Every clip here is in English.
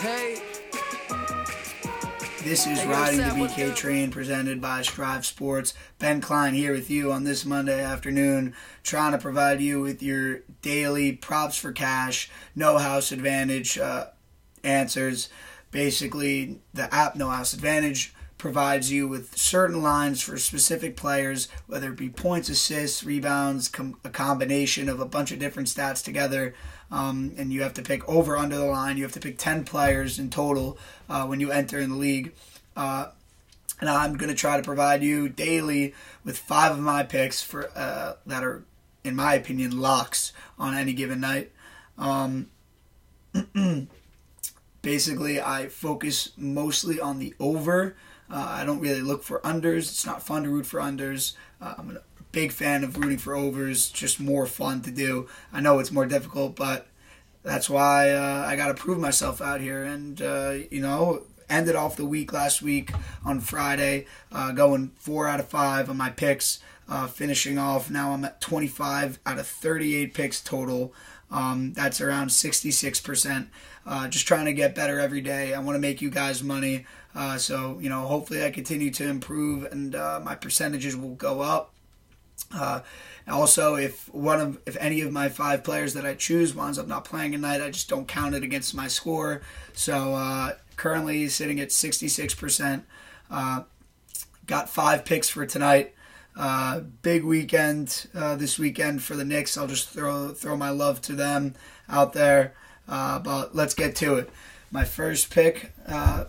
Hey. This is Riding the BK Train presented by Strive Sports. Ben Klein here with you on this Monday afternoon, trying to provide you with your daily props for cash, no house advantage uh, answers. Basically, the app No House Advantage provides you with certain lines for specific players, whether it be points, assists, rebounds, com- a combination of a bunch of different stats together. Um, and you have to pick over under the line. You have to pick 10 players in total uh, when you enter in the league. Uh, and I'm going to try to provide you daily with five of my picks for uh, that are, in my opinion, locks on any given night. Um, basically, I focus mostly on the over uh, I don't really look for unders. It's not fun to root for unders. Uh, I'm a big fan of rooting for overs. Just more fun to do. I know it's more difficult, but that's why uh, I got to prove myself out here. And uh, you know, ended off the week last week on Friday, uh, going four out of five on my picks. Uh, finishing off now, I'm at 25 out of 38 picks total. Um, that's around 66%. Uh, just trying to get better every day. I want to make you guys money. Uh, so, you know, hopefully I continue to improve and my percentages will go up. Uh, also, if one of if any of my five players that I choose winds up not playing a night, I just don't count it against my score. So uh, currently sitting at 66%. Uh, got five picks for tonight. Uh, big weekend uh, this weekend for the Knicks. I'll just throw throw my love to them out there. Uh, but let's get to it. My first pick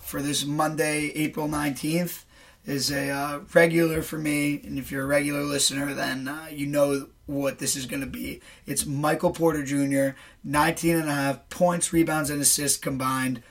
for this Monday, April 19th, is a uh, regular for me. And if you're a regular listener, then uh, you know what this is going to be. It's Michael Porter Jr., 19 and a half points, rebounds, and assists combined.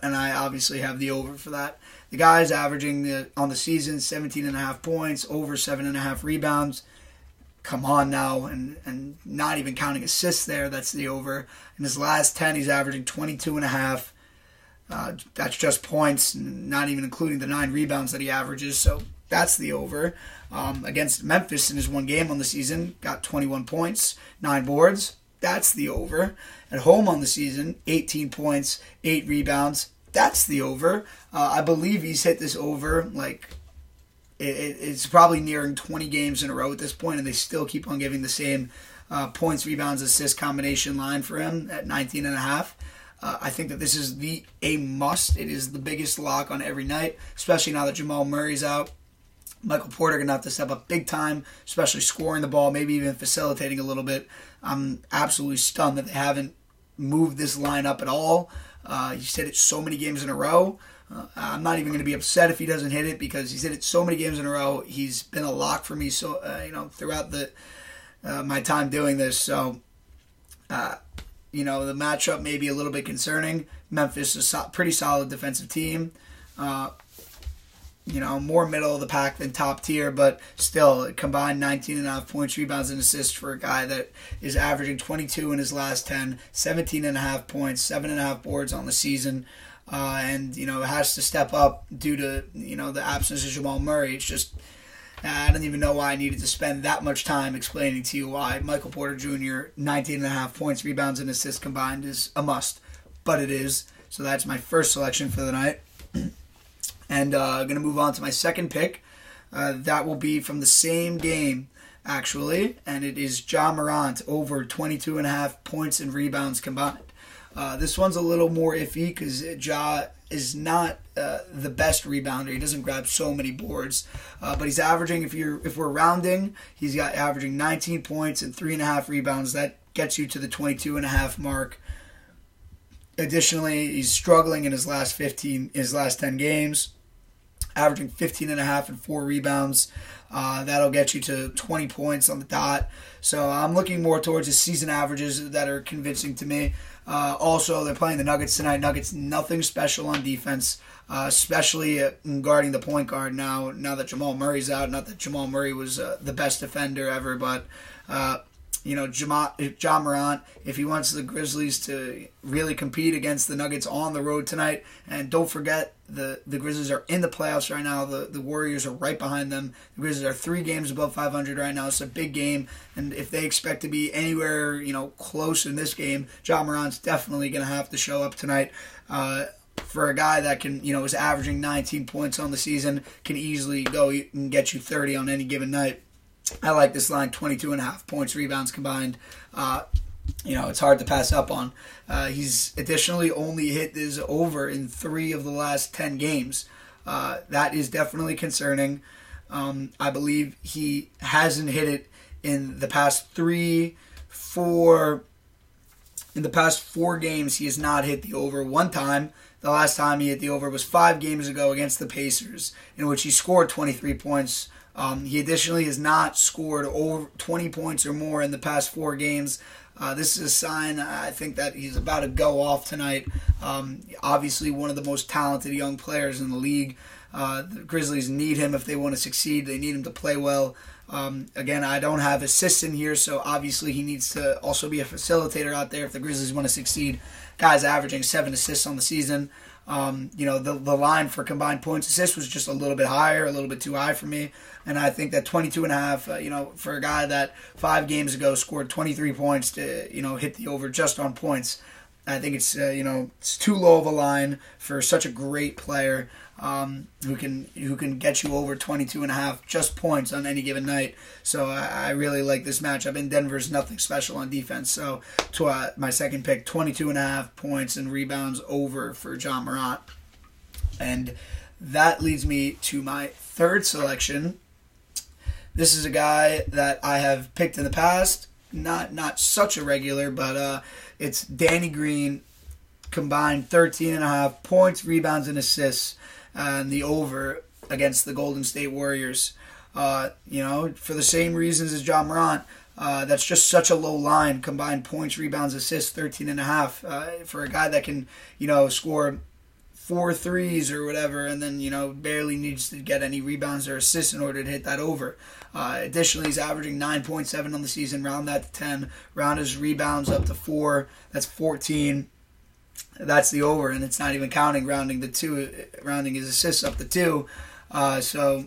And I obviously have the over for that. The guy's averaging the, on the season 17 and a half points, over seven and a half rebounds come on now, and, and not even counting assists there, that's the over. In his last 10, he's averaging 22 and a half, uh, that's just points, not even including the nine rebounds that he averages. So that's the over. Um, against Memphis in his one game on the season, got 21 points, nine boards. That's the over. At home on the season, 18 points, eight rebounds. That's the over. Uh, I believe he's hit this over like it, it's probably nearing 20 games in a row at this point, and they still keep on giving the same uh, points, rebounds, assist combination line for him at 19 and a half. Uh, I think that this is the a must. It is the biggest lock on every night, especially now that Jamal Murray's out. Michael Porter gonna have to step up big time, especially scoring the ball, maybe even facilitating a little bit. I'm absolutely stunned that they haven't moved this line up at all. Uh, he's hit it so many games in a row. Uh, I'm not even going to be upset if he doesn't hit it because he's hit it so many games in a row. He's been a lock for me, so uh, you know throughout the uh, my time doing this. So uh, you know, the matchup may be a little bit concerning. Memphis is a pretty solid defensive team. Uh, you know, more middle of the pack than top tier, but still combined 19 and a half points, rebounds, and assists for a guy that is averaging 22 in his last 10, 17 and a half points, seven and a half boards on the season. Uh, and you know has to step up due to you know the absence of Jamal Murray. It's just I don't even know why I needed to spend that much time explaining to you why Michael Porter Jr. 19 and a half points, rebounds, and assists combined is a must, but it is. So that's my first selection for the night. and uh, going to move on to my second pick. Uh, that will be from the same game, actually, and it is Ja Morant over 22 and a half points and rebounds combined. Uh, this one's a little more iffy because Ja is not uh, the best rebounder. He doesn't grab so many boards, uh, but he's averaging. If you're if we're rounding, he's got averaging 19 points and three and a half rebounds. That gets you to the 22 and a half mark. Additionally, he's struggling in his last 15, his last 10 games, averaging 15 and a half and four rebounds. Uh, that'll get you to 20 points on the dot. So I'm looking more towards his season averages that are convincing to me. Uh, also, they're playing the Nuggets tonight. Nuggets, nothing special on defense, uh, especially guarding the point guard now. Now that Jamal Murray's out, not that Jamal Murray was uh, the best defender ever, but uh, you know, Ja Morant, if he wants the Grizzlies to really compete against the Nuggets on the road tonight. And don't forget, the, the Grizzlies are in the playoffs right now. The, the Warriors are right behind them. The Grizzlies are three games above 500 right now. It's a big game. And if they expect to be anywhere, you know, close in this game, Ja Morant's definitely going to have to show up tonight. Uh, for a guy that can, you know, is averaging 19 points on the season, can easily go and get you 30 on any given night. I like this line 22 and a half points, rebounds combined. Uh, you know, it's hard to pass up on. Uh, he's additionally only hit this over in three of the last 10 games. Uh, that is definitely concerning. Um, I believe he hasn't hit it in the past three, four, in the past four games. He has not hit the over one time. The last time he hit the over was five games ago against the Pacers, in which he scored 23 points um, he additionally has not scored over 20 points or more in the past four games. Uh, this is a sign, I think, that he's about to go off tonight. Um, obviously, one of the most talented young players in the league. Uh, the Grizzlies need him if they want to succeed. They need him to play well. Um, again, I don't have assists in here, so obviously he needs to also be a facilitator out there if the Grizzlies want to succeed. Guy's averaging seven assists on the season. Um, you know, the, the line for combined points assists was just a little bit higher, a little bit too high for me. And I think that 22 and a half, uh, you know, for a guy that five games ago scored 23 points to, you know, hit the over just on points, I think it's, uh, you know, it's too low of a line for such a great player um, who can who can get you over 22 and a half just points on any given night. So I, I really like this matchup. And Denver's nothing special on defense. So to uh, my second pick, 22 and a half points and rebounds over for Ja Morant. And that leads me to my third selection. This is a guy that I have picked in the past. Not not such a regular, but uh, it's Danny Green combined 13 and a half points, rebounds, and assists and the over against the Golden State Warriors. Uh, you know, for the same reasons as Ja Morant, uh, that's just such a low line. Combined points, rebounds, assists, 13 and a half. Uh, for a guy that can, you know, score four threes or whatever, and then, you know, barely needs to get any rebounds or assists in order to hit that over. Uh, additionally, he's averaging 9.7 on the season, round that to 10, round his rebounds up to four. That's 14 that's the over, and it's not even counting rounding the two, rounding his assists up to two. Uh, so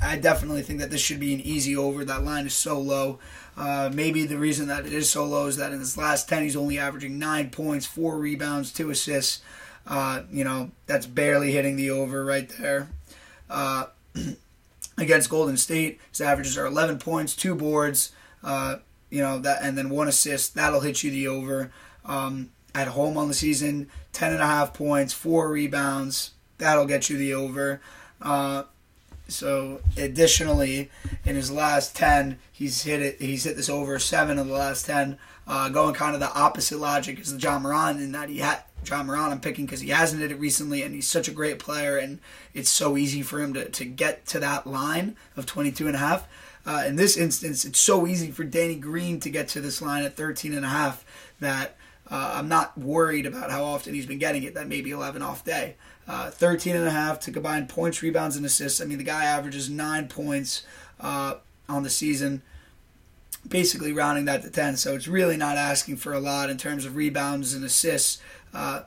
I definitely think that this should be an easy over. That line is so low. Uh, maybe the reason that it is so low is that in his last 10, he's only averaging nine points, four rebounds, two assists. Uh, you know, that's barely hitting the over right there. Uh, against Golden State, his averages are 11 points, two boards, uh, you know, that, and then one assist. That'll hit you the over. Um, at home on the season, 10 and a half points, four rebounds. That'll get you the over. Uh, so additionally, in his last 10, he's hit it. He's hit this over seven of the last 10. Uh, going kind of the opposite logic as the Ja Morant in that he had Ja Morant I'm picking because he hasn't hit it recently and he's such a great player and it's so easy for him to, to get to that line of 22 and a half. Uh, in this instance, it's so easy for Danny Green to get to this line at 13 and a half that uh, I'm not worried about how often he's been getting it. That may be 11 off day. Uh, 13 and a half to combine points, rebounds, and assists. I mean, the guy averages nine points uh, on the season, basically rounding that to 10. So it's really not asking for a lot in terms of rebounds and assists. Uh,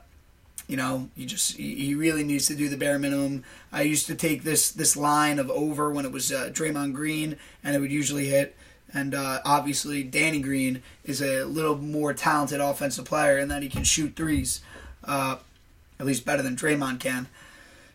you know, you just he really needs to do the bare minimum. I used to take this this line of over when it was uh, Draymond Green, and it would usually hit. And uh, obviously, Danny Green is a little more talented offensive player and that he can shoot threes, uh, at least better than Draymond can.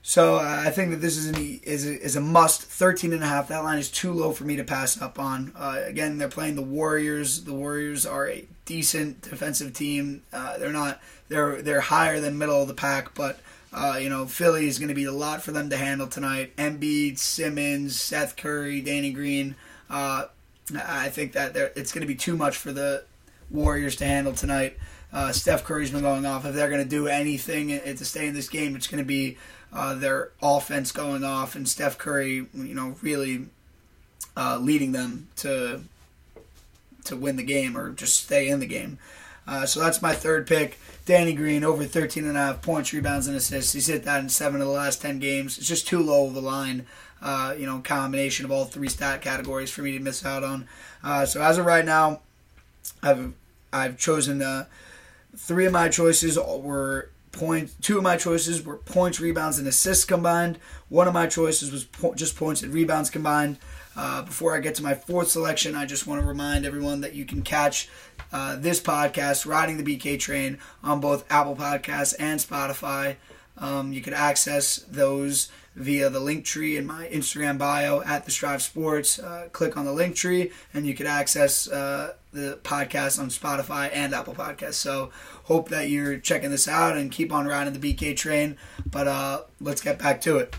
So uh, I think that this is, an, is, a, is a must. 13 and a half. That line is too low for me to pass up on. Uh, again, they're playing the Warriors. The Warriors are a decent defensive team. Uh, they're not. They're they're higher than middle of the pack, but. Uh, you know, Philly is going to be a lot for them to handle tonight. Embiid, Simmons, Seth Curry, Danny Green. Uh, I think that it's going to be too much for the Warriors to handle tonight. Uh, Steph Curry's been going off. If they're going to do anything to stay in this game, it's going to be uh, their offense going off and Steph Curry, you know, really uh, leading them to to win the game or just stay in the game. Uh, so that's my third pick. Danny Green over 13 and a half points, rebounds, and assists. He's hit that in seven of the last 10 games. It's just too low of a line uh, you know, combination of all three stat categories for me to miss out on. Uh, so as of right now, I've I've chosen uh, three of my choices were points. Two of my choices were points, rebounds, and assists combined. One of my choices was po- just points and rebounds combined. Uh, before I get to my fourth selection, I just want to remind everyone that you can catch uh, this podcast, Riding the BK Train, on both Apple Podcasts and Spotify. Um, you can access those via the link tree in my Instagram bio at the Strive Sports. Uh, click on the link tree, and you can access uh, the podcast on Spotify and Apple Podcasts. So, hope that you're checking this out and keep on riding the BK train. But uh, let's get back to it.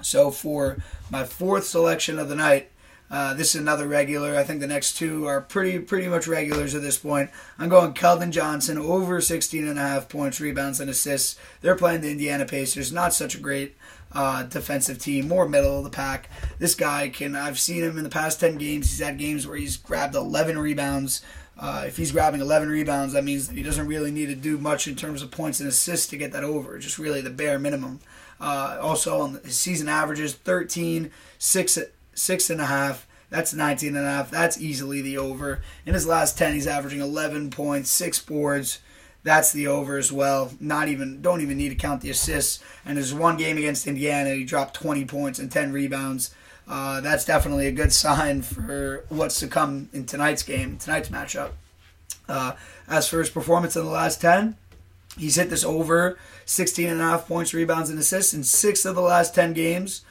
So, for my fourth selection of the night, uh, this is another regular. I think the next two are pretty pretty much regulars at this point. I'm going Keldon Johnson over 16 and a half points, rebounds, and assists. They're playing the Indiana Pacers. Not such a great uh, defensive team, more middle of the pack. This guy can. I've seen him in the past 10 games. He's had games where he's grabbed 11 rebounds. Uh, if he's grabbing 11 rebounds, that means he doesn't really need to do much in terms of points and assists to get that over. Just really the bare minimum. Uh, also, on his season averages 13, 6, six and a half. That's 19 and a half. That's easily the over. In his last 10, he's averaging 11 points, six boards. That's the over as well. Not even don't even need to count the assists. And his one game against Indiana, he dropped 20 points and 10 rebounds. Uh, that's definitely a good sign for what's to come in tonight's game, tonight's matchup. Uh, as for his performance in the last 10, he's hit this over 16 and a half points, rebounds, and assists in six of the last 10 games.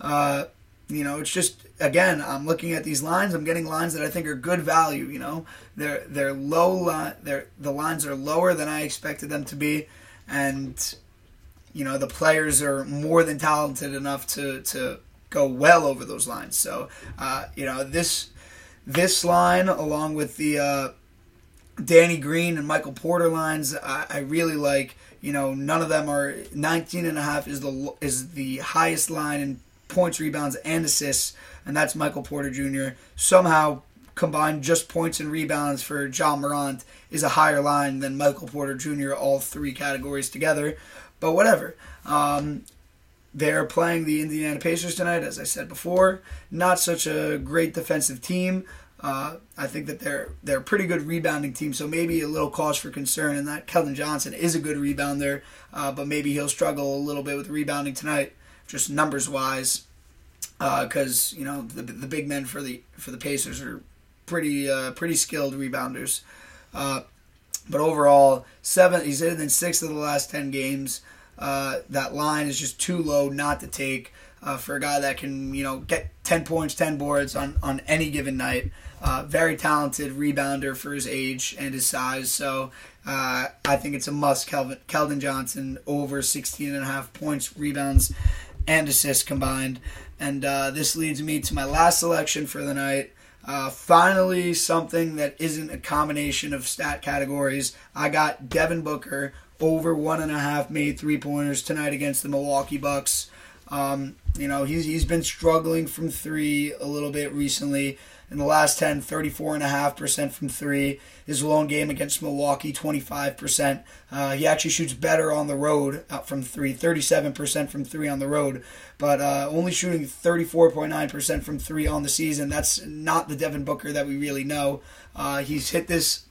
Uh, you know, it's just again, I'm looking at these lines. I'm getting lines that I think are good value. You know, they're they're low line. They're the lines are lower than I expected them to be, and you know the players are more than talented enough to to go well over those lines. So uh, you know this this line along with the uh, Danny Green and Michael Porter lines, I, I really like. You know, none of them are 19 and a half is the is the highest line in points, rebounds, and assists, and that's Michael Porter Jr. Somehow combined just points and rebounds for Ja Morant is a higher line than Michael Porter Jr. all three categories together. But whatever. Um, they're playing the Indiana Pacers tonight, as I said before. Not such a great defensive team. Uh, I think that they're they're a pretty good rebounding team, so maybe a little cause for concern. And that Keldon Johnson is a good rebounder, uh, but maybe he'll struggle a little bit with rebounding tonight just numbers wise, because uh, you know the the big men for the for the Pacers are pretty uh, pretty skilled rebounders. Uh, but overall, seven he's hit in six of the last ten games. Uh, that line is just too low not to take uh, for a guy that can you know get ten points, ten boards on on any given night. Uh, very talented rebounder for his age and his size. So I think it's a must. Kelvin, Keldon Johnson over 16 and a half points, rebounds, and assists combined. And uh, this leads me to my last selection for the night. Uh, finally, something that isn't a combination of stat categories. I got Devin Booker over one and a half made three pointers tonight against the Milwaukee Bucks. Um, you know, he's, he's been struggling from three a little bit recently. In the last 10, 34.5% from three. His lone game against Milwaukee, 25%. Uh, he actually shoots better on the road out from three, 37% from three on the road, but uh, only shooting 34.9% from three on the season. That's not the Devin Booker that we really know. Uh, he's hit this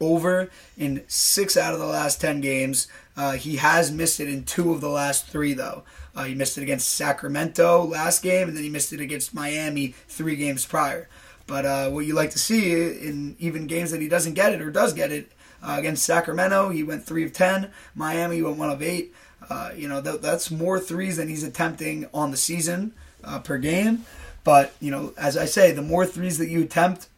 over in six out of the last 10 games. Uh, he has missed it in two of the last three, though. Uh, he missed it against Sacramento last game, and then he missed it against Miami three games prior. But uh, what you like to see in even games that he doesn't get it or does get it uh, against Sacramento, he went three of ten. Miami went one of eight. Uh, you know th- that's more threes than he's attempting on the season uh, per game. But you know, as I say, the more threes that you attempt,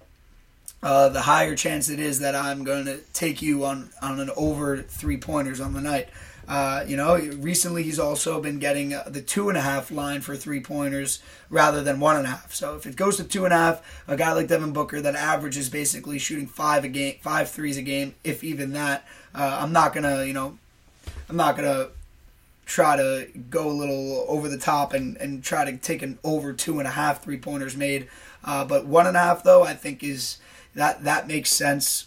uh, the higher chance it is that I'm going to take you on on an over three pointers on the night. Uh, you know, recently he's also been getting uh, the two and a half line for three pointers rather than one and a half. So if it goes to two and a half, a guy like Devin Booker that averages basically shooting five a game, five threes a game, if even that, uh, I'm not gonna, you know, I'm not gonna try to go a little over the top and, and try to take an over two and a half three pointers made. Uh, but one and a half though, I think is that that makes sense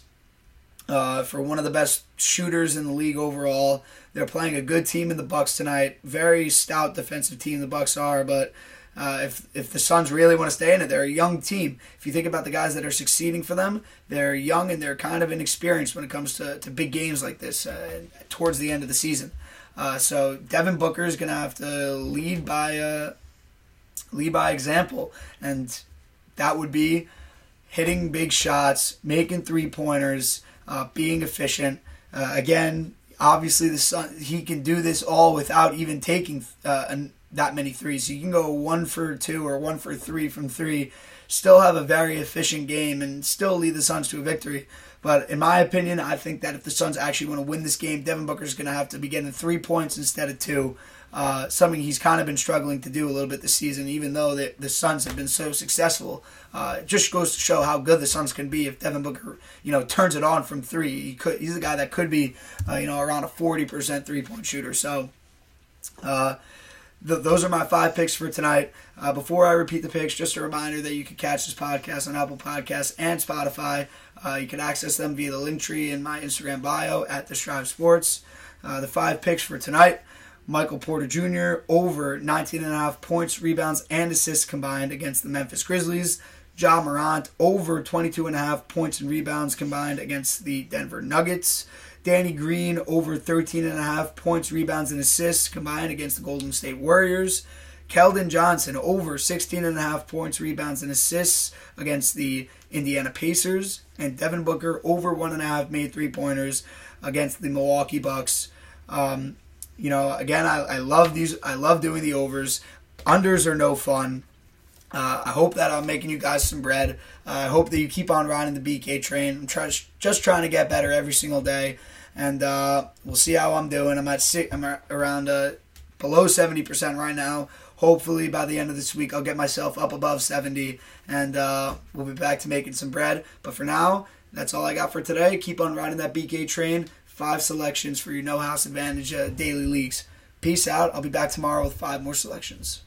uh, for one of the best shooters in the league overall. They're playing a good team in the Bucks tonight. Very stout defensive team the Bucks are, but Uh, if if the Suns really want to stay in it, they're a young team. If you think about the guys that are succeeding for them, they're young and they're kind of inexperienced when it comes to, to big games like this uh, towards the end of the season. Uh, so Devin Booker is going to have to lead by uh, lead by example, and that would be hitting big shots, making three pointers, uh, being efficient. Uh, again, obviously the Sun he can do this all without even taking uh, that many threes. So you can go one for two or one for three from three, still have a very efficient game and still lead the Suns to a victory. But in my opinion, I think that if the Suns actually want to win this game, Devin Booker is going to have to be getting three points instead of two. Uh, something he's kind of been struggling to do a little bit this season, even though the, the Suns have been so successful. Uh, it just goes to show how good the Suns can be if Devin Booker, you know, turns it on from three. He could, he's a guy that could be, uh, you know, around a forty percent three point shooter. So, uh, those are my five picks for tonight. Uh, before I repeat the picks, just a reminder that you can catch this podcast on Apple Podcasts and Spotify. Uh, you can access them via the link tree in my Instagram bio at the Strive Sports. Uh, the five picks for tonight. Michael Porter Jr. over 19.5 points, rebounds, and assists combined against the Memphis Grizzlies. Ja Morant over 22.5 points and rebounds combined against the Denver Nuggets. Danny Green over 13.5 points, rebounds, and assists combined against the Golden State Warriors. Keldon Johnson over 16.5 points, rebounds, and assists against the Indiana Pacers. And Devin Booker over 1.5 made three pointers against the Milwaukee Bucks. Um, you know, again, I, I love these. I love doing the overs. Unders are no fun. Uh, I hope that I'm making you guys some bread. Uh, I hope that you keep on riding the BK train. I'm try- just trying to get better every single day, and uh, we'll see how I'm doing. I'm at six, I'm around uh, below 70% right now. Hopefully, by the end of this week, I'll get myself up above 70, and uh, we'll be back to making some bread. But for now, that's all I got for today. Keep on riding that BK train five selections for your no house advantage uh, daily leagues. Peace out. I'll be back tomorrow with five more selections.